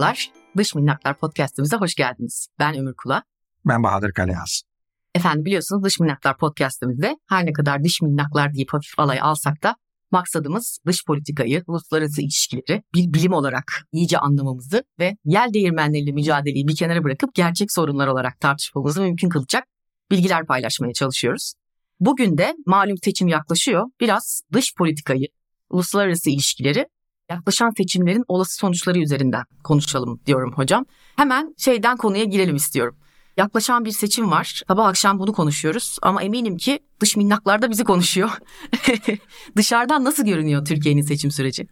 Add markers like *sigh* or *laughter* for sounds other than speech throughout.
Merhabalar, Dış Minnaklar Podcast'ımıza hoş geldiniz. Ben Ömür Kula. Ben Bahadır Kaleyaz. Efendim biliyorsunuz Dış Minnaklar Podcast'ımızda her ne kadar dış minnaklar deyip hafif alay alsak da maksadımız dış politikayı, uluslararası ilişkileri bir bilim olarak iyice anlamamızı ve yel değirmenleriyle mücadeleyi bir kenara bırakıp gerçek sorunlar olarak tartışmamızı mümkün kılacak bilgiler paylaşmaya çalışıyoruz. Bugün de malum seçim yaklaşıyor. Biraz dış politikayı, uluslararası ilişkileri yaklaşan seçimlerin olası sonuçları üzerinden konuşalım diyorum hocam. Hemen şeyden konuya girelim istiyorum. Yaklaşan bir seçim var. Sabah akşam bunu konuşuyoruz ama eminim ki dış minnaklar da bizi konuşuyor. *laughs* Dışarıdan nasıl görünüyor Türkiye'nin seçim süreci?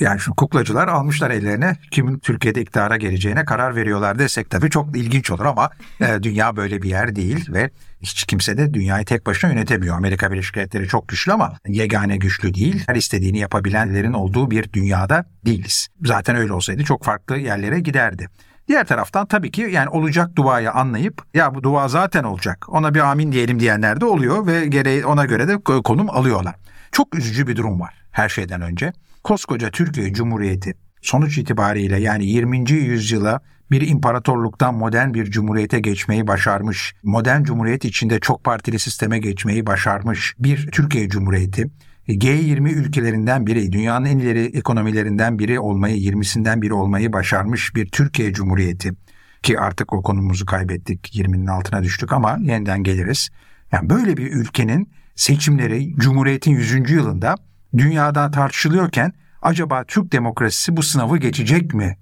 Yani şu kuklacılar almışlar ellerine kimin Türkiye'de iktidara geleceğine karar veriyorlar desek tabii çok ilginç olur ama e, dünya böyle bir yer değil ve hiç kimse de dünyayı tek başına yönetemiyor. Amerika Birleşik Devletleri çok güçlü ama yegane güçlü değil. Her istediğini yapabilenlerin olduğu bir dünyada değiliz. Zaten öyle olsaydı çok farklı yerlere giderdi. Diğer taraftan tabii ki yani olacak duayı anlayıp ya bu dua zaten olacak ona bir amin diyelim diyenler de oluyor ve gereği ona göre de konum alıyorlar. Çok üzücü bir durum var her şeyden önce. Koskoca Türkiye Cumhuriyeti sonuç itibariyle yani 20. yüzyıla bir imparatorluktan modern bir cumhuriyete geçmeyi başarmış, modern cumhuriyet içinde çok partili sisteme geçmeyi başarmış bir Türkiye Cumhuriyeti G20 ülkelerinden biri, dünyanın en ileri ekonomilerinden biri olmayı, 20'sinden biri olmayı başarmış bir Türkiye Cumhuriyeti ki artık o konumuzu kaybettik, 20'nin altına düştük ama yeniden geliriz. Yani böyle bir ülkenin seçimleri Cumhuriyet'in 100. yılında dünyada tartışılıyorken acaba Türk demokrasisi bu sınavı geçecek mi?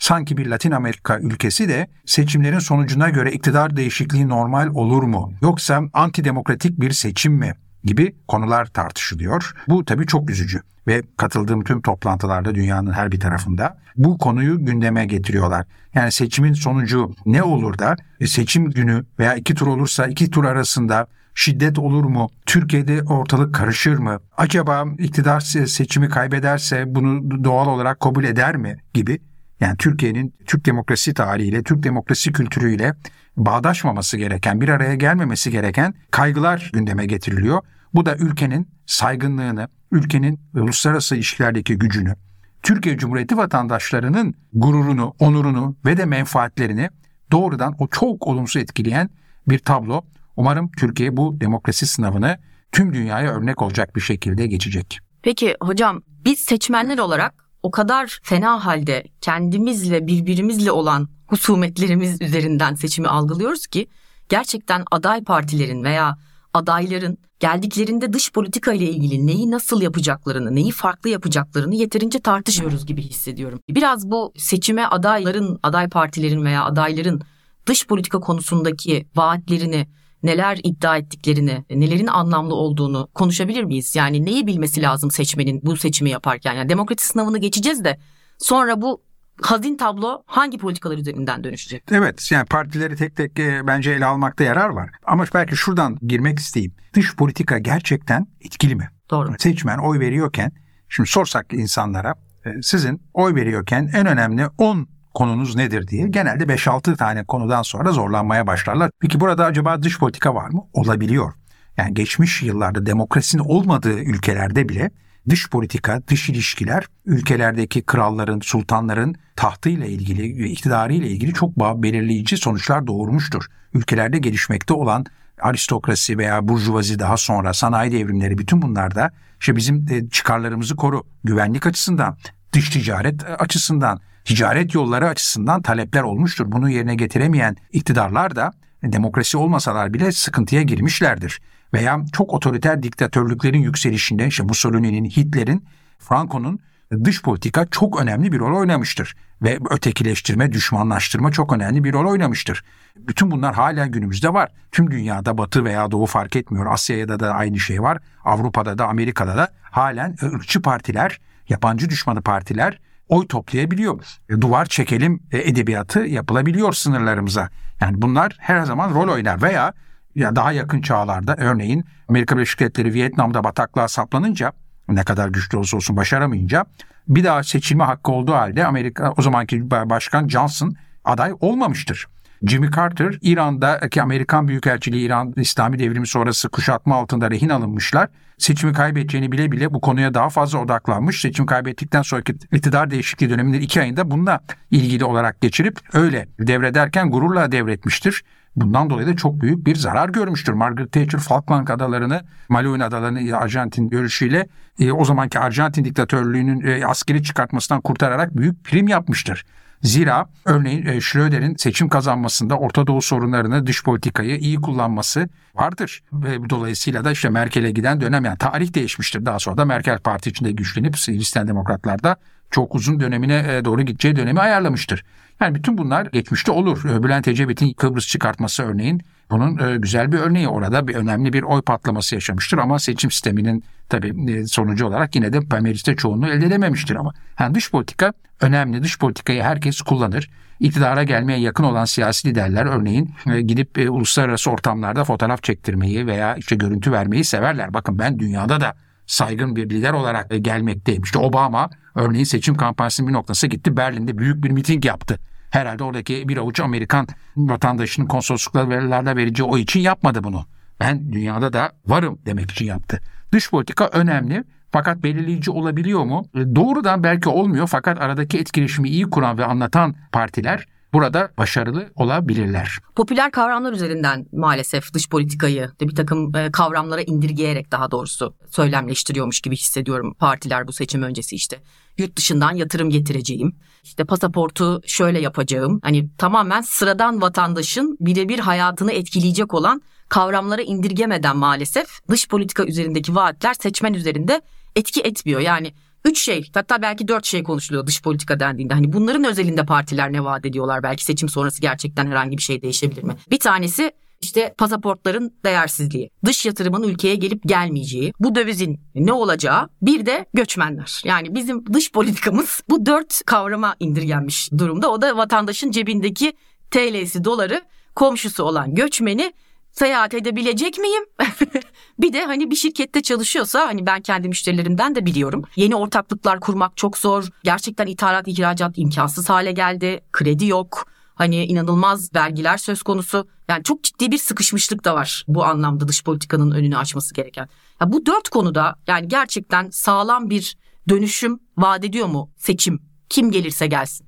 Sanki bir Latin Amerika ülkesi de seçimlerin sonucuna göre iktidar değişikliği normal olur mu? Yoksa antidemokratik bir seçim mi? gibi konular tartışılıyor. Bu tabii çok üzücü ve katıldığım tüm toplantılarda dünyanın her bir tarafında bu konuyu gündeme getiriyorlar. Yani seçimin sonucu ne olur da e, seçim günü veya iki tur olursa iki tur arasında şiddet olur mu? Türkiye'de ortalık karışır mı? Acaba iktidar seçimi kaybederse bunu doğal olarak kabul eder mi? gibi yani Türkiye'nin Türk demokrasi tarihiyle, Türk demokrasi kültürüyle bağdaşmaması gereken, bir araya gelmemesi gereken kaygılar gündeme getiriliyor. Bu da ülkenin saygınlığını, ülkenin uluslararası ilişkilerdeki gücünü, Türkiye Cumhuriyeti vatandaşlarının gururunu, onurunu ve de menfaatlerini doğrudan o çok olumsuz etkileyen bir tablo. Umarım Türkiye bu demokrasi sınavını tüm dünyaya örnek olacak bir şekilde geçecek. Peki hocam biz seçmenler olarak o kadar fena halde kendimizle birbirimizle olan husumetlerimiz üzerinden seçimi algılıyoruz ki gerçekten aday partilerin veya adayların geldiklerinde dış politika ile ilgili neyi nasıl yapacaklarını, neyi farklı yapacaklarını yeterince tartışmıyoruz gibi hissediyorum. Biraz bu seçime adayların, aday partilerin veya adayların dış politika konusundaki vaatlerini, neler iddia ettiklerini, nelerin anlamlı olduğunu konuşabilir miyiz? Yani neyi bilmesi lazım seçmenin bu seçimi yaparken? Yani demokrasi sınavını geçeceğiz de sonra bu hazin tablo hangi politikalar üzerinden dönüşecek? Evet yani partileri tek tek e, bence ele almakta yarar var. Ama belki şuradan girmek isteyeyim. Dış politika gerçekten etkili mi? Doğru. Seçmen oy veriyorken şimdi sorsak insanlara e, sizin oy veriyorken en önemli 10 konunuz nedir diye genelde 5-6 tane konudan sonra zorlanmaya başlarlar. Peki burada acaba dış politika var mı? Olabiliyor. Yani geçmiş yıllarda demokrasinin olmadığı ülkelerde bile dış politika, dış ilişkiler ülkelerdeki kralların, sultanların tahtıyla ilgili iktidarıyla ilgili çok belirleyici sonuçlar doğurmuştur. Ülkelerde gelişmekte olan aristokrasi veya burjuvazi daha sonra sanayi devrimleri bütün bunlarda işte bizim çıkarlarımızı koru, güvenlik açısından, dış ticaret açısından, ticaret yolları açısından talepler olmuştur. Bunu yerine getiremeyen iktidarlar da demokrasi olmasalar bile sıkıntıya girmişlerdir veya çok otoriter diktatörlüklerin yükselişinde işte Mussolini'nin, Hitler'in, Franco'nun dış politika çok önemli bir rol oynamıştır. Ve ötekileştirme, düşmanlaştırma çok önemli bir rol oynamıştır. Bütün bunlar hala günümüzde var. Tüm dünyada batı veya doğu fark etmiyor. Asya'da da aynı şey var. Avrupa'da da Amerika'da da halen ırkçı partiler, yabancı düşmanı partiler oy toplayabiliyor. Duvar çekelim edebiyatı yapılabiliyor sınırlarımıza. Yani bunlar her zaman rol oynar veya ya daha yakın çağlarda örneğin Amerika Birleşik Devletleri Vietnam'da bataklığa saplanınca ne kadar güçlü olsa olsun başaramayınca bir daha seçilme hakkı olduğu halde Amerika o zamanki başkan Johnson aday olmamıştır. Jimmy Carter İran'daki Amerikan Büyükelçiliği İran İslami devrimi sonrası kuşatma altında rehin alınmışlar. Seçimi kaybedeceğini bile bile bu konuya daha fazla odaklanmış. Seçim kaybettikten sonraki iktidar değişikliği döneminde iki ayında bununla ilgili olarak geçirip öyle devrederken gururla devretmiştir. Bundan dolayı da çok büyük bir zarar görmüştür. Margaret Thatcher Falkland adalarını, Malouin adalarını Arjantin görüşüyle e, o zamanki Arjantin diktatörlüğünün e, askeri çıkartmasından kurtararak büyük prim yapmıştır. Zira örneğin e, Schröder'in seçim kazanmasında Orta Doğu sorunlarını, dış politikayı iyi kullanması vardır. Ve dolayısıyla da işte Merkel'e giden dönem yani tarih değişmiştir. Daha sonra da Merkel parti içinde güçlenip Hristiyan demokratlarda çok uzun dönemine e, doğru gideceği dönemi ayarlamıştır. Yani bütün bunlar geçmişte olur. E, Bülent Ecevit'in Kıbrıs çıkartması örneğin bunun e, güzel bir örneği. Orada bir önemli bir oy patlaması yaşamıştır ama seçim sisteminin tabii sonucu olarak yine de mecliste çoğunluğu elde edememiştir ama. Yani dış politika önemli. Dış politikayı herkes kullanır. İktidara gelmeye yakın olan siyasi liderler örneğin gidip uluslararası ortamlarda fotoğraf çektirmeyi veya işte görüntü vermeyi severler. Bakın ben dünyada da saygın bir lider olarak gelmekteyim. İşte Obama örneğin seçim kampanyasının bir noktası gitti Berlin'de büyük bir miting yaptı. Herhalde oradaki bir avuç Amerikan vatandaşının konsolosluklarda vereceği o için yapmadı bunu. Ben dünyada da varım demek için yaptı. Dış politika önemli fakat belirleyici olabiliyor mu? Doğrudan belki olmuyor fakat aradaki etkileşimi iyi kuran ve anlatan partiler burada başarılı olabilirler. Popüler kavramlar üzerinden maalesef dış politikayı de bir takım e, kavramlara indirgeyerek daha doğrusu söylemleştiriyormuş gibi hissediyorum partiler bu seçim öncesi işte. Yurt dışından yatırım getireceğim. İşte pasaportu şöyle yapacağım. Hani tamamen sıradan vatandaşın birebir hayatını etkileyecek olan kavramlara indirgemeden maalesef dış politika üzerindeki vaatler seçmen üzerinde etki etmiyor. Yani Üç şey hatta belki dört şey konuşuluyor dış politika dendiğinde. Hani bunların özelinde partiler ne vaat ediyorlar? Belki seçim sonrası gerçekten herhangi bir şey değişebilir mi? Bir tanesi işte pasaportların değersizliği, dış yatırımın ülkeye gelip gelmeyeceği, bu dövizin ne olacağı, bir de göçmenler. Yani bizim dış politikamız bu dört kavrama indirgenmiş durumda. O da vatandaşın cebindeki TL'si, doları, komşusu olan göçmeni seyahat edebilecek miyim? *laughs* bir de hani bir şirkette çalışıyorsa hani ben kendi müşterilerimden de biliyorum. Yeni ortaklıklar kurmak çok zor. Gerçekten ithalat ihracat imkansız hale geldi. Kredi yok. Hani inanılmaz vergiler söz konusu. Yani çok ciddi bir sıkışmışlık da var bu anlamda dış politikanın önünü açması gereken. Ya bu dört konuda yani gerçekten sağlam bir dönüşüm vaat ediyor mu seçim? Kim gelirse gelsin.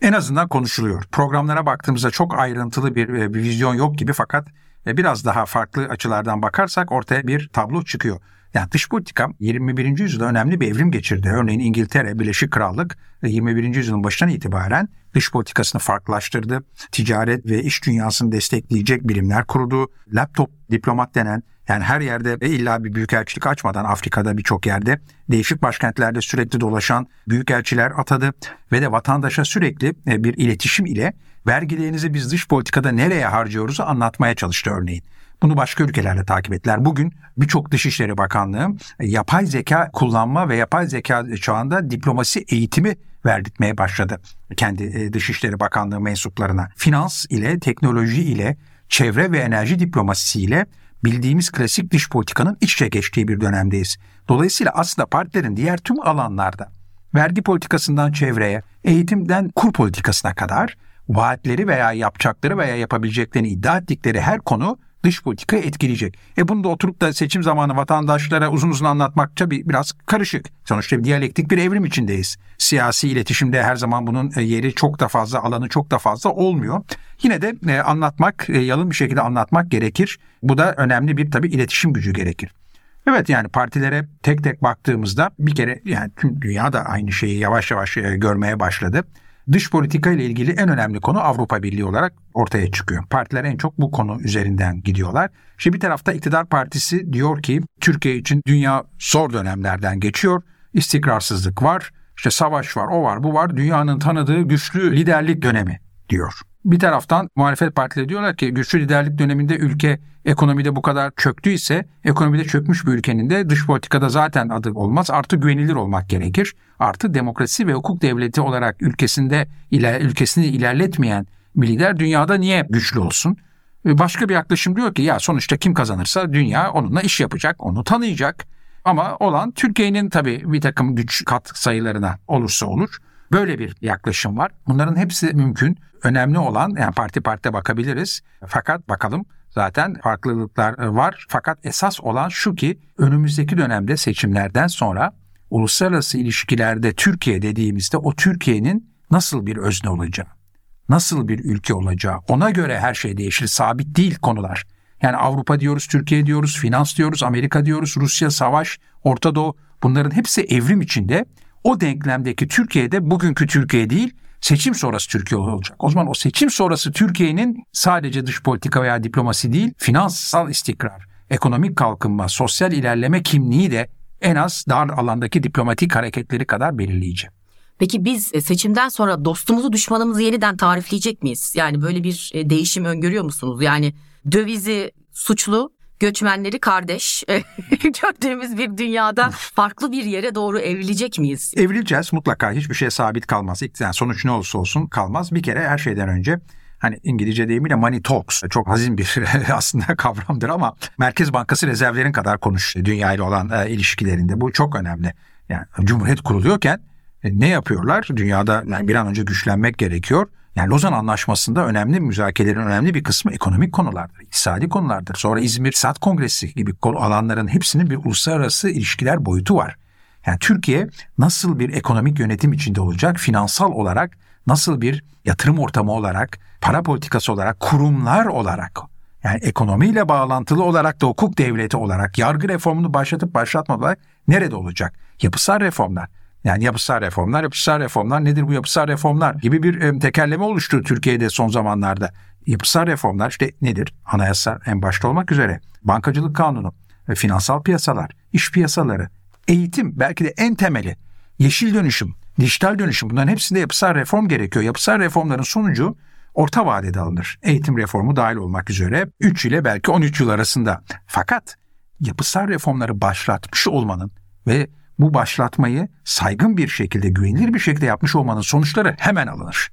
En azından konuşuluyor. Programlara baktığımızda çok ayrıntılı bir, e, bir vizyon yok gibi fakat ve biraz daha farklı açılardan bakarsak ortaya bir tablo çıkıyor. Yani dış politika 21. yüzyılda önemli bir evrim geçirdi. Örneğin İngiltere, Birleşik Krallık 21. yüzyılın başından itibaren dış politikasını farklılaştırdı. Ticaret ve iş dünyasını destekleyecek birimler kurdu. Laptop diplomat denen yani her yerde e, illa bir büyükelçilik açmadan Afrika'da birçok yerde değişik başkentlerde sürekli dolaşan büyükelçiler atadı ve de vatandaşa sürekli e, bir iletişim ile vergilerinizi biz dış politikada nereye harcıyoruzu anlatmaya çalıştı örneğin. Bunu başka ülkelerle takip ettiler. Bugün birçok Dışişleri Bakanlığı e, yapay zeka kullanma ve yapay zeka çağında diplomasi eğitimi verdirtmeye başladı kendi Dışişleri Bakanlığı mensuplarına. Finans ile, teknoloji ile, çevre ve enerji diplomasisi ile bildiğimiz klasik dış politikanın iç içe geçtiği bir dönemdeyiz. Dolayısıyla aslında partilerin diğer tüm alanlarda vergi politikasından çevreye, eğitimden kur politikasına kadar vaatleri veya yapacakları veya yapabileceklerini iddia ettikleri her konu dış politikayı etkileyecek. E bunu da oturup da seçim zamanı vatandaşlara uzun uzun anlatmak tabii biraz karışık. Sonuçta bir diyalektik bir evrim içindeyiz. Siyasi iletişimde her zaman bunun e, yeri çok da fazla, alanı çok da fazla olmuyor. Yine de e, anlatmak, e, yalın bir şekilde anlatmak gerekir. Bu da önemli bir tabii iletişim gücü gerekir. Evet yani partilere tek tek baktığımızda bir kere yani tüm dünya da aynı şeyi yavaş yavaş görmeye başladı dış politika ile ilgili en önemli konu Avrupa Birliği olarak ortaya çıkıyor. Partiler en çok bu konu üzerinden gidiyorlar. Şimdi bir tarafta iktidar partisi diyor ki Türkiye için dünya zor dönemlerden geçiyor. İstikrarsızlık var, işte savaş var, o var, bu var. Dünyanın tanıdığı güçlü liderlik dönemi diyor. Bir taraftan muhalefet partileri diyorlar ki güçlü liderlik döneminde ülke ekonomide bu kadar çöktüyse ekonomide çökmüş bir ülkenin de dış politikada zaten adı olmaz. Artı güvenilir olmak gerekir. Artı demokrasi ve hukuk devleti olarak ülkesinde iler, ülkesini ilerletmeyen bir lider dünyada niye güçlü olsun? Başka bir yaklaşım diyor ki ya sonuçta kim kazanırsa dünya onunla iş yapacak, onu tanıyacak. Ama olan Türkiye'nin tabii bir takım güç kat sayılarına olursa olur. Böyle bir yaklaşım var. Bunların hepsi mümkün. Önemli olan yani parti parti bakabiliriz. Fakat bakalım zaten farklılıklar var. Fakat esas olan şu ki önümüzdeki dönemde seçimlerden sonra uluslararası ilişkilerde Türkiye dediğimizde o Türkiye'nin nasıl bir özne olacağı, nasıl bir ülke olacağı ona göre her şey değişir. Sabit değil konular. Yani Avrupa diyoruz, Türkiye diyoruz, finans diyoruz, Amerika diyoruz, Rusya, savaş, Orta Doğu bunların hepsi evrim içinde. O denklemdeki Türkiye'de bugünkü Türkiye değil, seçim sonrası Türkiye olacak. O zaman o seçim sonrası Türkiye'nin sadece dış politika veya diplomasi değil, finansal istikrar, ekonomik kalkınma, sosyal ilerleme kimliği de en az dar alandaki diplomatik hareketleri kadar belirleyici. Peki biz e, seçimden sonra dostumuzu düşmanımızı yeniden tarifleyecek miyiz? Yani böyle bir e, değişim öngörüyor musunuz? Yani dövizi suçlu, göçmenleri kardeş *laughs* gördüğümüz bir dünyada farklı bir yere doğru evrilecek miyiz? Evrileceğiz mutlaka hiçbir şey sabit kalmaz. Yani sonuç ne olursa olsun kalmaz. Bir kere her şeyden önce hani İngilizce deyimiyle money talks çok hazin bir *laughs* aslında kavramdır ama Merkez Bankası rezervlerin kadar konuş dünya ile olan e, ilişkilerinde. Bu çok önemli. Yani Cumhuriyet kuruluyorken e, ne yapıyorlar? Dünyada yani bir an önce güçlenmek gerekiyor. Yani Lozan Anlaşması'nda önemli müzakerelerin önemli bir kısmı ekonomik konulardır, iktisadi konulardır. Sonra İzmir Sat Kongresi gibi alanların hepsinin bir uluslararası ilişkiler boyutu var. Yani Türkiye nasıl bir ekonomik yönetim içinde olacak, finansal olarak nasıl bir yatırım ortamı olarak, para politikası olarak, kurumlar olarak yani ekonomiyle bağlantılı olarak da hukuk devleti olarak, yargı reformunu başlatıp başlatmadılar nerede olacak? Yapısal reformlar. Yani yapısal reformlar, yapısal reformlar nedir bu yapısal reformlar gibi bir tekerleme oluştu Türkiye'de son zamanlarda. Yapısal reformlar işte nedir? Anayasa en başta olmak üzere, bankacılık kanunu, finansal piyasalar, iş piyasaları, eğitim belki de en temeli, yeşil dönüşüm, dijital dönüşüm bunların hepsinde yapısal reform gerekiyor. Yapısal reformların sonucu orta vadede alınır. Eğitim reformu dahil olmak üzere 3 ile belki 13 yıl arasında. Fakat yapısal reformları başlatmış olmanın ve bu başlatmayı saygın bir şekilde, güvenilir bir şekilde yapmış olmanın sonuçları hemen alınır.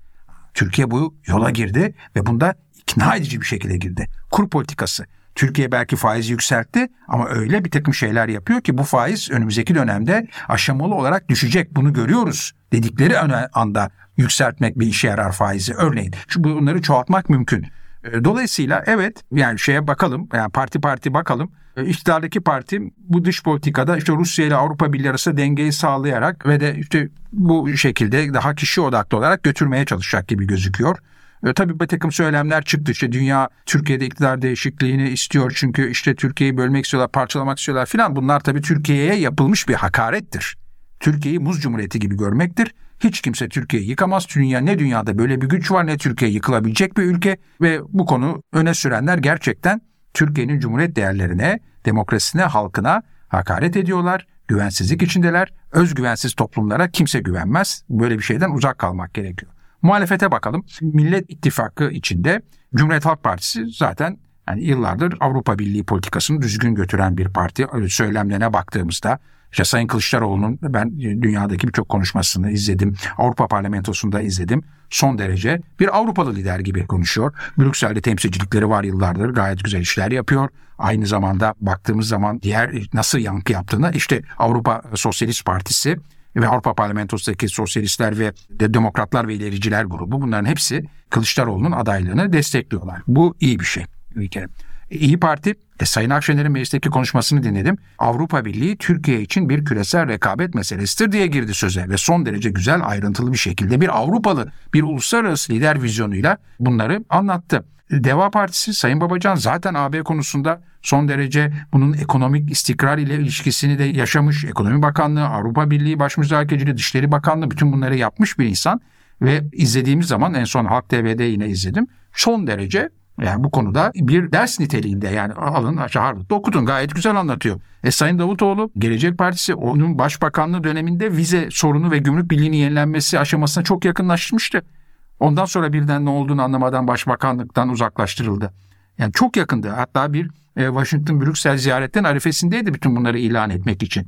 Türkiye bu yola girdi ve bunda ikna edici bir şekilde girdi. Kur politikası. Türkiye belki faizi yükseltti ama öyle bir takım şeyler yapıyor ki bu faiz önümüzdeki dönemde aşamalı olarak düşecek. Bunu görüyoruz dedikleri anda yükseltmek bir işe yarar faizi örneğin. Çünkü bunları çoğaltmak mümkün. E, dolayısıyla evet yani şeye bakalım yani parti parti bakalım. E, iktidardaki parti bu dış politikada işte Rusya ile Avrupa Birliği arasında dengeyi sağlayarak ve de işte bu şekilde daha kişi odaklı olarak götürmeye çalışacak gibi gözüküyor. E, tabii bir takım söylemler çıktı. İşte dünya Türkiye'de iktidar değişikliğini istiyor çünkü işte Türkiye'yi bölmek istiyorlar, parçalamak istiyorlar filan. Bunlar tabii Türkiye'ye yapılmış bir hakarettir. Türkiye'yi muz cumhuriyeti gibi görmektir. Hiç kimse Türkiye'yi yıkamaz. Dünya ne dünyada böyle bir güç var ne Türkiye yıkılabilecek bir ülke ve bu konu öne sürenler gerçekten Türkiye'nin cumhuriyet değerlerine, demokrasisine, halkına hakaret ediyorlar. Güvensizlik içindeler. Özgüvensiz toplumlara kimse güvenmez. Böyle bir şeyden uzak kalmak gerekiyor. Muhalefete bakalım. Millet İttifakı içinde Cumhuriyet Halk Partisi zaten yani yıllardır Avrupa Birliği politikasını düzgün götüren bir parti. Söylemlerine baktığımızda işte Sayın Kılıçdaroğlu'nun ben dünyadaki birçok konuşmasını izledim. Avrupa Parlamentosu'nda izledim. Son derece bir Avrupalı lider gibi konuşuyor. Brüksel'de temsilcilikleri var yıllardır. Gayet güzel işler yapıyor. Aynı zamanda baktığımız zaman diğer nasıl yankı yaptığını işte Avrupa Sosyalist Partisi ve Avrupa Parlamentosu'ndaki sosyalistler ve de demokratlar ve ilericiler grubu bunların hepsi Kılıçdaroğlu'nun adaylığını destekliyorlar. Bu iyi bir şey bir kere. İyi Parti, e, Sayın Akşener'in meclisteki konuşmasını dinledim. Avrupa Birliği Türkiye için bir küresel rekabet meselesidir diye girdi söze ve son derece güzel ayrıntılı bir şekilde bir Avrupalı, bir uluslararası lider vizyonuyla bunları anlattı. Deva Partisi Sayın Babacan zaten AB konusunda son derece bunun ekonomik istikrar ile ilişkisini de yaşamış. Ekonomi Bakanlığı, Avrupa Birliği Baş Müzakereciliği, Dışişleri Bakanlığı bütün bunları yapmış bir insan. Ve izlediğimiz zaman en son Halk TV'de yine izledim. Son derece yani bu konuda bir ders niteliğinde yani alın Harvard'da okutun gayet güzel anlatıyor. E Sayın Davutoğlu Gelecek Partisi onun başbakanlığı döneminde vize sorunu ve gümrük birliğinin yenilenmesi aşamasına çok yakınlaşmıştı. Ondan sonra birden ne olduğunu anlamadan başbakanlıktan uzaklaştırıldı. Yani çok yakındı. Hatta bir e, Washington Brüksel ziyaretten arifesindeydi bütün bunları ilan etmek için.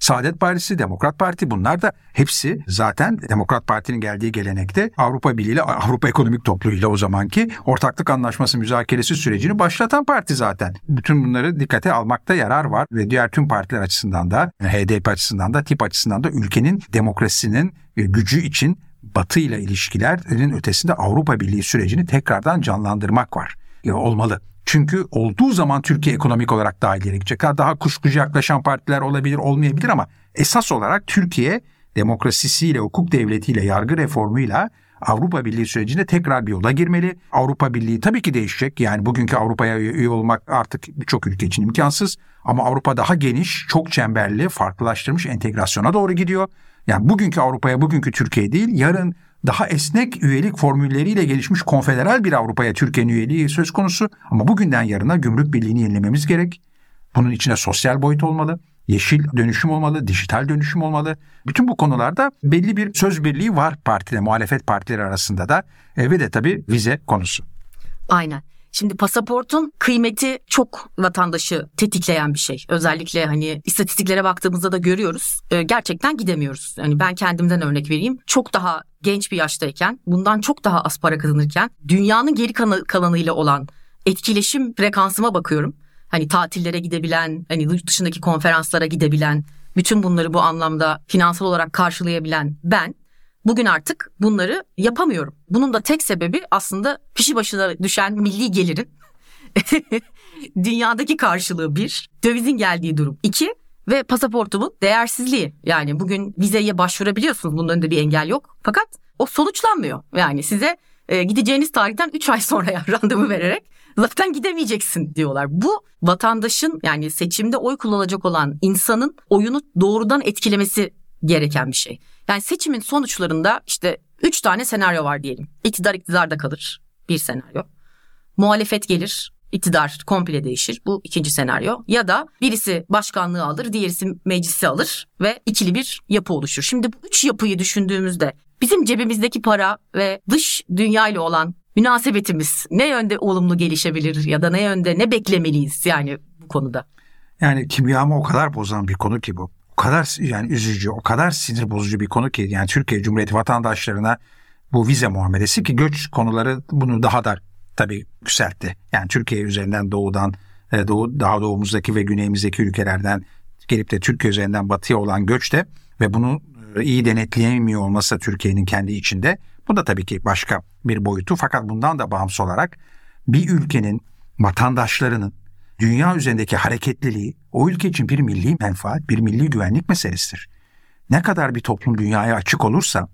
Saadet Partisi, Demokrat Parti bunlar da hepsi zaten Demokrat Parti'nin geldiği gelenekte Avrupa Birliği ile Avrupa Ekonomik Topluluğu ile o zamanki ortaklık anlaşması müzakeresi sürecini başlatan parti zaten. Bütün bunları dikkate almakta yarar var ve diğer tüm partiler açısından da HDP açısından da tip açısından da ülkenin demokrasinin gücü için Batı ile ilişkilerin ötesinde Avrupa Birliği sürecini tekrardan canlandırmak var. Olmalı. Çünkü olduğu zaman Türkiye ekonomik olarak daha ileri gidecek. Daha kuşkucu yaklaşan partiler olabilir, olmayabilir ama esas olarak Türkiye demokrasisiyle, hukuk devletiyle, yargı reformuyla Avrupa Birliği sürecinde tekrar bir yola girmeli. Avrupa Birliği tabii ki değişecek. Yani bugünkü Avrupa'ya üye olmak artık birçok ülke için imkansız. Ama Avrupa daha geniş, çok çemberli, farklılaştırmış entegrasyona doğru gidiyor. Yani bugünkü Avrupa'ya, bugünkü Türkiye değil, yarın daha esnek üyelik formülleriyle gelişmiş konfederal bir Avrupa'ya Türkiye'nin üyeliği söz konusu. Ama bugünden yarına gümrük birliğini yenilememiz gerek. Bunun içine sosyal boyut olmalı, yeşil dönüşüm olmalı, dijital dönüşüm olmalı. Bütün bu konularda belli bir söz birliği var partide, muhalefet partileri arasında da e, ve de tabii vize konusu. Aynen. Şimdi pasaportun kıymeti çok vatandaşı tetikleyen bir şey. Özellikle hani istatistiklere baktığımızda da görüyoruz. Ee, gerçekten gidemiyoruz. Yani ben kendimden örnek vereyim. Çok daha genç bir yaştayken, bundan çok daha az para kazanırken dünyanın geri kalanıyla olan etkileşim frekansıma bakıyorum. Hani tatillere gidebilen, hani dışındaki konferanslara gidebilen, bütün bunları bu anlamda finansal olarak karşılayabilen ben Bugün artık bunları yapamıyorum. Bunun da tek sebebi aslında kişi başına düşen milli gelirin *laughs* dünyadaki karşılığı bir, dövizin geldiği durum iki ve pasaportumun değersizliği. Yani bugün vizeye başvurabiliyorsunuz. Bunun önünde bir engel yok. Fakat o sonuçlanmıyor. Yani size e, gideceğiniz tarihten 3 ay sonraya *laughs* randevu vererek zaten gidemeyeceksin diyorlar. Bu vatandaşın yani seçimde oy kullanacak olan insanın oyunu doğrudan etkilemesi gereken bir şey. Yani seçimin sonuçlarında işte üç tane senaryo var diyelim. İktidar iktidarda kalır. Bir senaryo. Muhalefet gelir. iktidar komple değişir. Bu ikinci senaryo. Ya da birisi başkanlığı alır, diğerisi meclisi alır ve ikili bir yapı oluşur. Şimdi bu üç yapıyı düşündüğümüzde bizim cebimizdeki para ve dış dünya ile olan münasebetimiz ne yönde olumlu gelişebilir ya da ne yönde ne beklemeliyiz yani bu konuda? Yani kimyamı o kadar bozan bir konu ki bu kadar yani üzücü, o kadar sinir bozucu bir konu ki yani Türkiye Cumhuriyeti vatandaşlarına bu vize muamelesi ki göç konuları bunu daha da tabii yükseltti. Yani Türkiye üzerinden doğudan e, doğu, daha doğumuzdaki ve güneyimizdeki ülkelerden gelip de Türkiye üzerinden batıya olan göç de ve bunu e, iyi denetleyemiyor olması Türkiye'nin kendi içinde. Bu da tabii ki başka bir boyutu fakat bundan da bağımsız olarak bir ülkenin vatandaşlarının dünya üzerindeki hareketliliği o ülke için bir milli menfaat, bir milli güvenlik meselesidir. Ne kadar bir toplum dünyaya açık olursa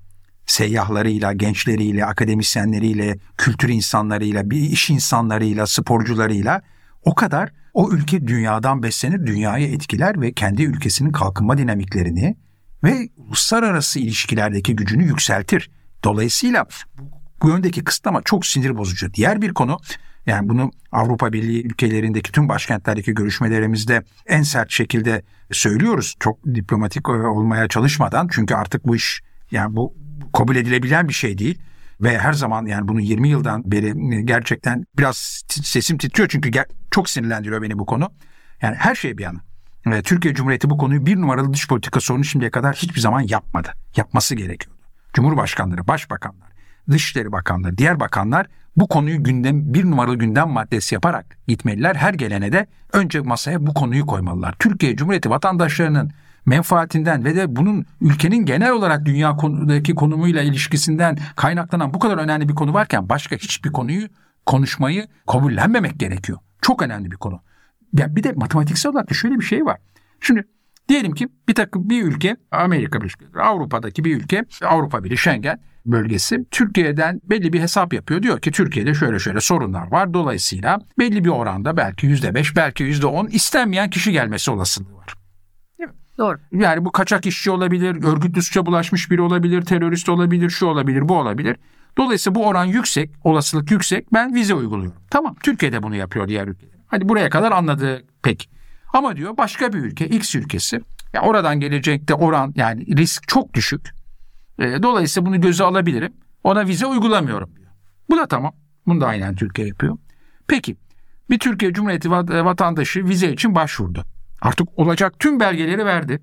seyyahlarıyla, gençleriyle, akademisyenleriyle, kültür insanlarıyla, bir iş insanlarıyla, sporcularıyla o kadar o ülke dünyadan beslenir, dünyayı etkiler ve kendi ülkesinin kalkınma dinamiklerini ve uluslararası ilişkilerdeki gücünü yükseltir. Dolayısıyla bu yöndeki kısıtlama çok sinir bozucu. Diğer bir konu yani bunu Avrupa Birliği ülkelerindeki tüm başkentlerdeki görüşmelerimizde en sert şekilde söylüyoruz. Çok diplomatik olmaya çalışmadan çünkü artık bu iş yani bu kabul edilebilen bir şey değil. Ve her zaman yani bunu 20 yıldan beri gerçekten biraz sesim titriyor çünkü çok sinirlendiriyor beni bu konu. Yani her şey bir yana. Türkiye Cumhuriyeti bu konuyu bir numaralı dış politika sorunu şimdiye kadar hiçbir zaman yapmadı. Yapması gerekiyordu. Cumhurbaşkanları, başbakanlar, Dışişleri Bakanları, diğer bakanlar bu konuyu gündem bir numaralı gündem maddesi yaparak gitmeliler. Her gelene de önce masaya bu konuyu koymalılar. Türkiye Cumhuriyeti vatandaşlarının menfaatinden ve de bunun ülkenin genel olarak dünya konudaki konumuyla ilişkisinden kaynaklanan bu kadar önemli bir konu varken başka hiçbir konuyu konuşmayı kabullenmemek gerekiyor. Çok önemli bir konu. Ya bir de matematiksel olarak da şöyle bir şey var. Şimdi diyelim ki bir takım bir ülke Amerika Birleşik Avrupa'daki bir ülke Avrupa Birliği Schengen bölgesi Türkiye'den belli bir hesap yapıyor. Diyor ki Türkiye'de şöyle şöyle sorunlar var. Dolayısıyla belli bir oranda belki yüzde beş belki yüzde on istenmeyen kişi gelmesi olasılığı var. Doğru. Yani bu kaçak işçi olabilir, örgütlü suça bulaşmış biri olabilir, terörist olabilir, şu olabilir, bu olabilir. Dolayısıyla bu oran yüksek, olasılık yüksek. Ben vize uyguluyorum. Tamam, Türkiye'de bunu yapıyor diğer ülkeler. Hadi buraya kadar anladı pek. Ama diyor başka bir ülke, X ülkesi. Ya oradan gelecekte oran yani risk çok düşük. E, dolayısıyla bunu göze alabilirim. Ona vize uygulamıyorum diyor. Bu da tamam. Bunu da aynen Türkiye yapıyor. Peki bir Türkiye Cumhuriyeti vatandaşı vize için başvurdu. Artık olacak tüm belgeleri verdi.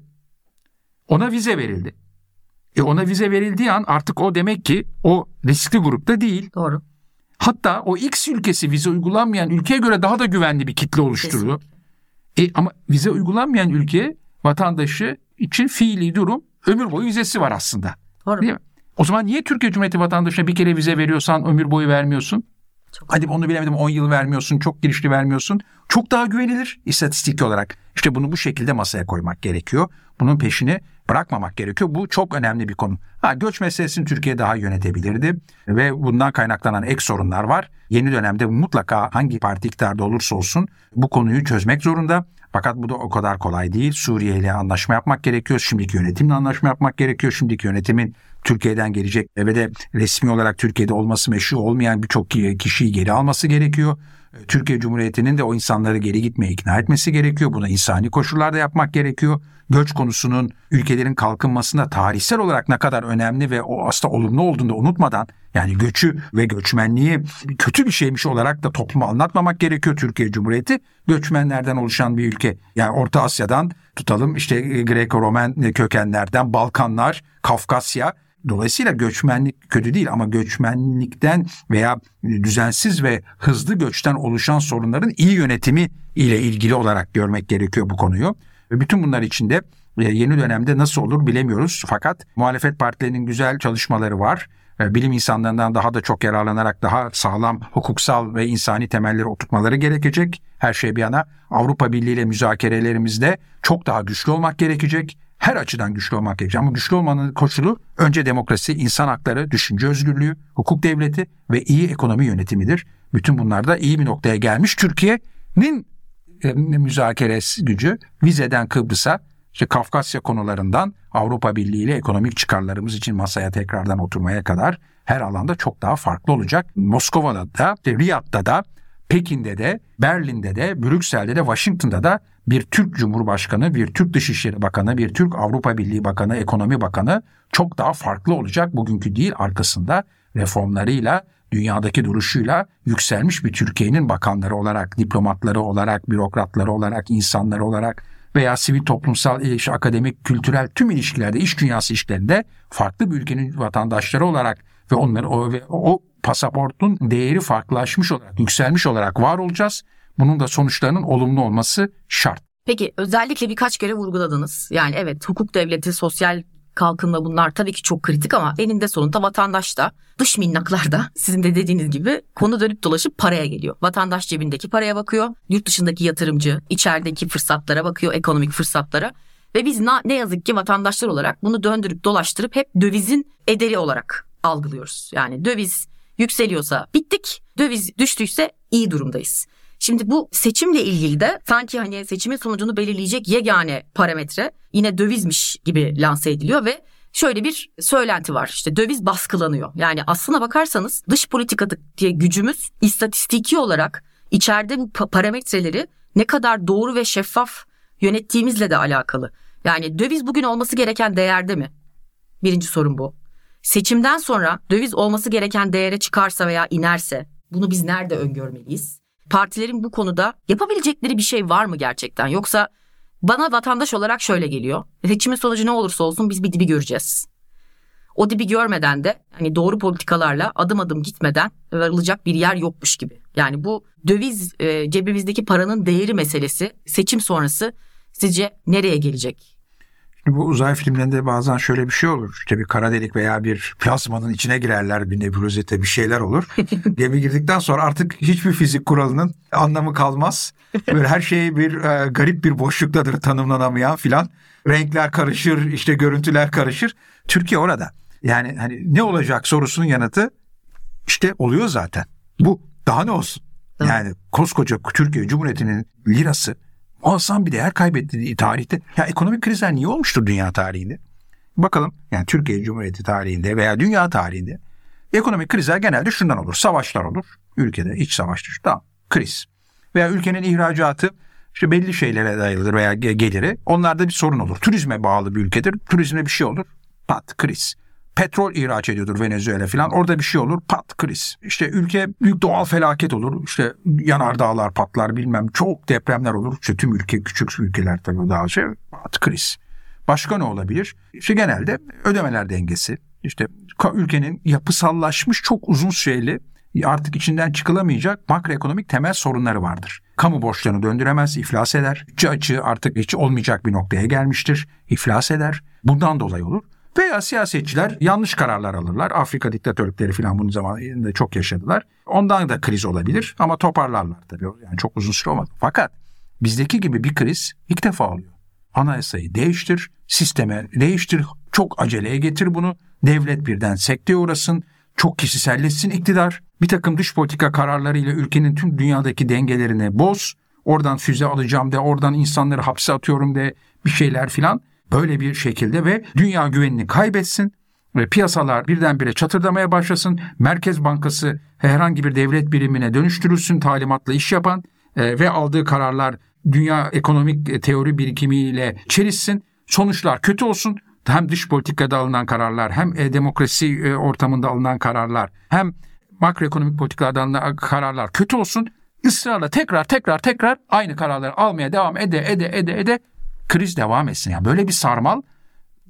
Ona vize verildi. E ona vize verildiği an artık o demek ki o riskli grupta değil. Doğru. Hatta o X ülkesi vize uygulanmayan ülkeye göre daha da güvenli bir kitle oluşturdu. E ama vize uygulanmayan ülke vatandaşı için fiili durum ömür boyu vizesi var aslında. Doğru. Değil mi? O zaman niye Türkiye Cumhuriyeti vatandaşına bir kere vize veriyorsan ömür boyu vermiyorsun? Çok Hadi onu bilemedim 10 yıl vermiyorsun, çok girişli vermiyorsun. Çok daha güvenilir istatistik olarak. İşte bunu bu şekilde masaya koymak gerekiyor. Bunun peşini bırakmamak gerekiyor. Bu çok önemli bir konu. Ha, göç meselesini Türkiye daha yönetebilirdi ve bundan kaynaklanan ek sorunlar var. Yeni dönemde mutlaka hangi parti iktidarda olursa olsun bu konuyu çözmek zorunda. Fakat bu da o kadar kolay değil. Suriye ile anlaşma yapmak gerekiyor. Şimdiki yönetimle anlaşma yapmak gerekiyor. Şimdiki yönetimin Türkiye'den gelecek ve de resmi olarak Türkiye'de olması meşru olmayan birçok kişiyi geri alması gerekiyor. Türkiye Cumhuriyeti'nin de o insanları geri gitmeye ikna etmesi gerekiyor. Buna insani koşullarda yapmak gerekiyor. Göç konusunun ülkelerin kalkınmasında tarihsel olarak ne kadar önemli ve o aslında olumlu olduğunu da unutmadan yani göçü ve göçmenliği kötü bir şeymiş olarak da topluma anlatmamak gerekiyor Türkiye Cumhuriyeti. Göçmenlerden oluşan bir ülke. Yani Orta Asya'dan tutalım işte Greko-Romen kökenlerden Balkanlar, Kafkasya Dolayısıyla göçmenlik kötü değil ama göçmenlikten veya düzensiz ve hızlı göçten oluşan sorunların iyi yönetimi ile ilgili olarak görmek gerekiyor bu konuyu. Ve bütün bunlar içinde e, yeni dönemde nasıl olur bilemiyoruz. Fakat muhalefet partilerinin güzel çalışmaları var. E, bilim insanlarından daha da çok yararlanarak daha sağlam hukuksal ve insani temelleri oturtmaları gerekecek. Her şey bir yana Avrupa Birliği ile müzakerelerimizde çok daha güçlü olmak gerekecek her açıdan güçlü olmak gerekiyor. Ama güçlü olmanın koşulu önce demokrasi, insan hakları, düşünce özgürlüğü, hukuk devleti ve iyi ekonomi yönetimidir. Bütün bunlar da iyi bir noktaya gelmiş. Türkiye'nin e, müzakere gücü vizeden Kıbrıs'a, işte Kafkasya konularından Avrupa Birliği ile ekonomik çıkarlarımız için masaya tekrardan oturmaya kadar her alanda çok daha farklı olacak. Moskova'da da, Riyad'da da, Pekin'de de, Berlin'de de, Brüksel'de de, Washington'da da bir Türk Cumhurbaşkanı, bir Türk Dışişleri Bakanı, bir Türk Avrupa Birliği Bakanı, Ekonomi Bakanı çok daha farklı olacak. Bugünkü değil arkasında reformlarıyla, dünyadaki duruşuyla yükselmiş bir Türkiye'nin bakanları olarak, diplomatları olarak, bürokratları olarak, insanları olarak veya sivil toplumsal ilişki, akademik, kültürel tüm ilişkilerde, iş dünyası işlerinde farklı bir ülkenin vatandaşları olarak ve onları o, o pasaportun değeri farklılaşmış olarak, yükselmiş olarak var olacağız. Bunun da sonuçlarının olumlu olması şart. Peki özellikle birkaç kere vurguladınız. Yani evet hukuk devleti, sosyal kalkınma bunlar tabii ki çok kritik ama eninde sonunda vatandaş da dış minnaklarda *laughs* sizin de dediğiniz gibi konu dönüp dolaşıp paraya geliyor. Vatandaş cebindeki paraya bakıyor, yurt dışındaki yatırımcı içerideki fırsatlara bakıyor, ekonomik fırsatlara. Ve biz ne yazık ki vatandaşlar olarak bunu döndürüp dolaştırıp hep dövizin ederi olarak algılıyoruz. Yani döviz yükseliyorsa bittik, döviz düştüyse iyi durumdayız. Şimdi bu seçimle ilgili de sanki hani seçimin sonucunu belirleyecek yegane parametre yine dövizmiş gibi lanse ediliyor ve şöyle bir söylenti var. İşte döviz baskılanıyor. Yani aslına bakarsanız dış politikada diye gücümüz istatistiki olarak içeride bu parametreleri ne kadar doğru ve şeffaf yönettiğimizle de alakalı. Yani döviz bugün olması gereken değerde mi? Birinci sorun bu. Seçimden sonra döviz olması gereken değere çıkarsa veya inerse bunu biz nerede öngörmeliyiz? Partilerin bu konuda yapabilecekleri bir şey var mı gerçekten? Yoksa bana vatandaş olarak şöyle geliyor. Seçimin sonucu ne olursa olsun biz bir dibi göreceğiz. O dibi görmeden de hani doğru politikalarla adım adım gitmeden varılacak bir yer yokmuş gibi. Yani bu döviz e, cebimizdeki paranın değeri meselesi seçim sonrası sizce nereye gelecek? Bu uzay filmlerinde bazen şöyle bir şey olur. İşte bir kara delik veya bir plazmanın içine girerler bir nebulozite bir şeyler olur. *laughs* Gemi girdikten sonra artık hiçbir fizik kuralının anlamı kalmaz. Böyle her şey bir e, garip bir boşluktadır tanımlanamayan filan. Renkler karışır, işte görüntüler karışır. Türkiye orada. Yani hani ne olacak sorusunun yanıtı işte oluyor zaten. Bu daha ne olsun? Yani koskoca Türkiye Cumhuriyeti'nin lirası muazzam bir değer kaybetti tarihte. Ya ekonomik krizler niye olmuştur dünya tarihinde? Bakalım yani Türkiye Cumhuriyeti tarihinde veya dünya tarihinde ekonomik krizler genelde şundan olur. Savaşlar olur. Ülkede iç savaştır. Tamam. Kriz. Veya ülkenin ihracatı işte belli şeylere dayalıdır veya geliri. Onlarda bir sorun olur. Turizme bağlı bir ülkedir. Turizmde bir şey olur. Pat, kriz petrol ihraç ediyordur Venezuela falan. Orada bir şey olur pat kriz. İşte ülke büyük doğal felaket olur. İşte yanardağlar patlar bilmem çok depremler olur. İşte tüm ülke küçük ülkeler tabii daha şey pat kriz. Başka ne olabilir? İşte genelde ödemeler dengesi. İşte ülkenin yapısallaşmış çok uzun süreli artık içinden çıkılamayacak makroekonomik temel sorunları vardır. Kamu borçlarını döndüremez, iflas eder. Bütçe açığı artık hiç olmayacak bir noktaya gelmiştir, iflas eder. Bundan dolayı olur. Veya siyasetçiler yanlış kararlar alırlar. Afrika diktatörlükleri falan bunun zamanında çok yaşadılar. Ondan da kriz olabilir ama toparlarlar tabii. Yani çok uzun süre olmaz. Fakat bizdeki gibi bir kriz ilk defa oluyor. Anayasayı değiştir, sisteme değiştir, çok aceleye getir bunu. Devlet birden sekteye uğrasın, çok kişiselleşsin iktidar. Bir takım dış politika kararlarıyla ülkenin tüm dünyadaki dengelerini boz. Oradan füze alacağım de, oradan insanları hapse atıyorum de bir şeyler filan. Böyle bir şekilde ve dünya güvenini kaybetsin ve piyasalar birdenbire çatırdamaya başlasın. Merkez Bankası herhangi bir devlet birimine dönüştürülsün talimatla iş yapan e, ve aldığı kararlar dünya ekonomik teori birikimiyle çelişsin. Sonuçlar kötü olsun. Hem dış politikada alınan kararlar hem e, demokrasi e, ortamında alınan kararlar hem makroekonomik politikalarda alınan kararlar kötü olsun. Israrla tekrar tekrar tekrar aynı kararları almaya devam ede ede ede ede kriz devam etsin. Yani böyle bir sarmal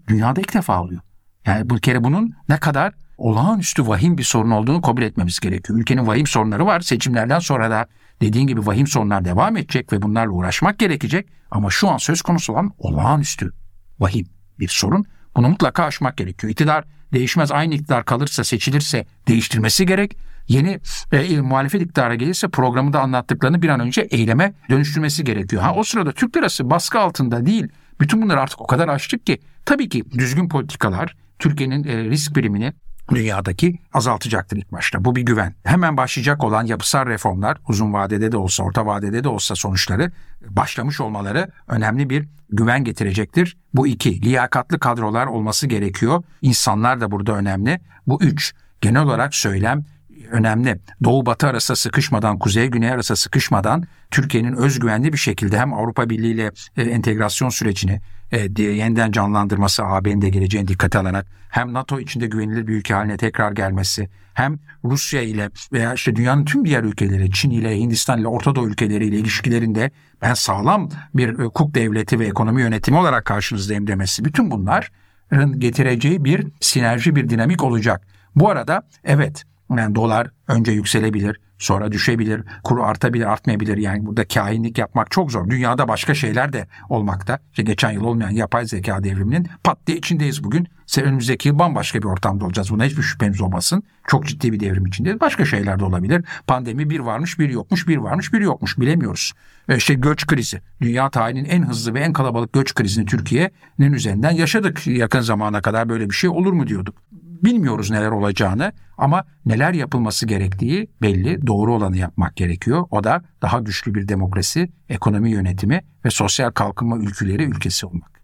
dünyada ilk defa oluyor. Yani bu kere bunun ne kadar olağanüstü vahim bir sorun olduğunu kabul etmemiz gerekiyor. Ülkenin vahim sorunları var. Seçimlerden sonra da dediğin gibi vahim sorunlar devam edecek ve bunlarla uğraşmak gerekecek. Ama şu an söz konusu olan olağanüstü vahim bir sorun. Bunu mutlaka aşmak gerekiyor. İktidar değişmez aynı iktidar kalırsa seçilirse değiştirmesi gerek. Yeni e, muhalefet iktidara gelirse programında anlattıklarını bir an önce eyleme dönüştürmesi gerekiyor. Ha o sırada Türk lirası baskı altında değil. Bütün bunları artık o kadar açtık ki tabii ki düzgün politikalar Türkiye'nin e, risk birimini dünyadaki azaltacaktır ilk başta. Bu bir güven. Hemen başlayacak olan yapısal reformlar uzun vadede de olsa orta vadede de olsa sonuçları başlamış olmaları önemli bir güven getirecektir. Bu iki, liyakatlı kadrolar olması gerekiyor. İnsanlar da burada önemli. Bu üç, genel olarak söylem önemli. Doğu batı arasında sıkışmadan, kuzey güney arasında sıkışmadan Türkiye'nin özgüvenli bir şekilde hem Avrupa Birliği ile e, entegrasyon sürecini e, yeniden canlandırması AB'nin de geleceğine dikkate alarak hem NATO içinde güvenilir bir ülke haline tekrar gelmesi hem Rusya ile veya işte dünyanın tüm diğer ülkeleri Çin ile Hindistan ile Orta Doğu ülkeleriyle ilişkilerinde ben sağlam bir e, hukuk devleti ve ekonomi yönetimi olarak karşınızdayım demesi bütün bunların getireceği bir sinerji bir dinamik olacak. Bu arada evet yani dolar önce yükselebilir, sonra düşebilir, kuru artabilir, artmayabilir. Yani burada kahinlik yapmak çok zor. Dünyada başka şeyler de olmakta. İşte geçen yıl olmayan yapay zeka devriminin pat diye içindeyiz bugün. Önümüzdeki yıl bambaşka bir ortamda olacağız. Buna hiçbir şüphemiz olmasın. Çok ciddi bir devrim içindeyiz. Başka şeyler de olabilir. Pandemi bir varmış, bir yokmuş, bir varmış, bir yokmuş. Bilemiyoruz. İşte göç krizi. Dünya tarihinin en hızlı ve en kalabalık göç krizini Türkiye'nin üzerinden yaşadık. Yakın zamana kadar böyle bir şey olur mu diyorduk. Bilmiyoruz neler olacağını ama neler yapılması gerektiği belli. Doğru olanı yapmak gerekiyor. O da daha güçlü bir demokrasi, ekonomi yönetimi ve sosyal kalkınma ülkeleri ülkesi olmak.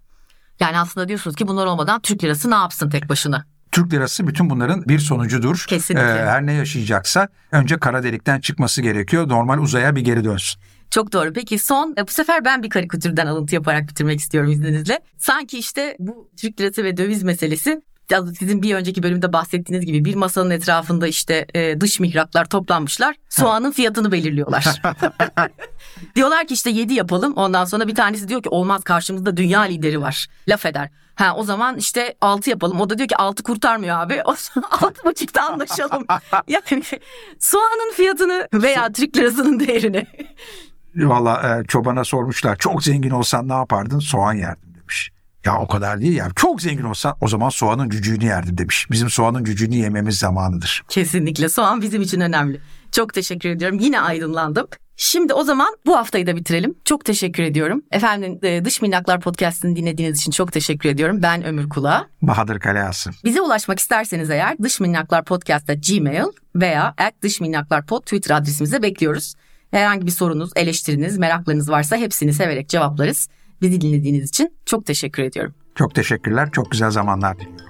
Yani aslında diyorsunuz ki bunlar olmadan Türk lirası ne yapsın tek başına? Türk lirası bütün bunların bir sonucudur. Kesinlikle. Ee, her ne yaşayacaksa önce kara delikten çıkması gerekiyor. Normal uzaya bir geri dönsün. Çok doğru. Peki son e, bu sefer ben bir karikatürden alıntı yaparak bitirmek istiyorum izninizle. Sanki işte bu Türk lirası ve döviz meselesi sizin bir önceki bölümde bahsettiğiniz gibi bir masanın etrafında işte e, dış mihraklar toplanmışlar. Soğanın fiyatını belirliyorlar. *laughs* *laughs* Diyorlar ki işte 7 yapalım. Ondan sonra bir tanesi diyor ki olmaz karşımızda dünya lideri var. Laf eder. Ha o zaman işte 6 yapalım. O da diyor ki 6 kurtarmıyor abi. *laughs* O altı buçukta anlaşalım. yani soğanın fiyatını veya Türk lirasının değerini. Valla e, çobana sormuşlar. Çok zengin olsan ne yapardın? Soğan yerdim. Ya o kadar değil ya. Çok zengin olsan o zaman soğanın cücüğünü yerdim demiş. Bizim soğanın cücüğünü yememiz zamanıdır. Kesinlikle soğan bizim için önemli. Çok teşekkür ediyorum. Yine aydınlandım. Şimdi o zaman bu haftayı da bitirelim. Çok teşekkür ediyorum. Efendim e, Dış Minnaklar Podcast'ını dinlediğiniz için çok teşekkür ediyorum. Ben Ömür Kula. Bahadır Kaleası. Bize ulaşmak isterseniz eğer Dış Minnaklar Podcast'ta Gmail veya at Dış Minnaklar Pod Twitter adresimize bekliyoruz. Herhangi bir sorunuz, eleştiriniz, meraklarınız varsa hepsini severek cevaplarız. Bizi dinlediğiniz için çok teşekkür ediyorum. Çok teşekkürler. Çok güzel zamanlar diliyorum.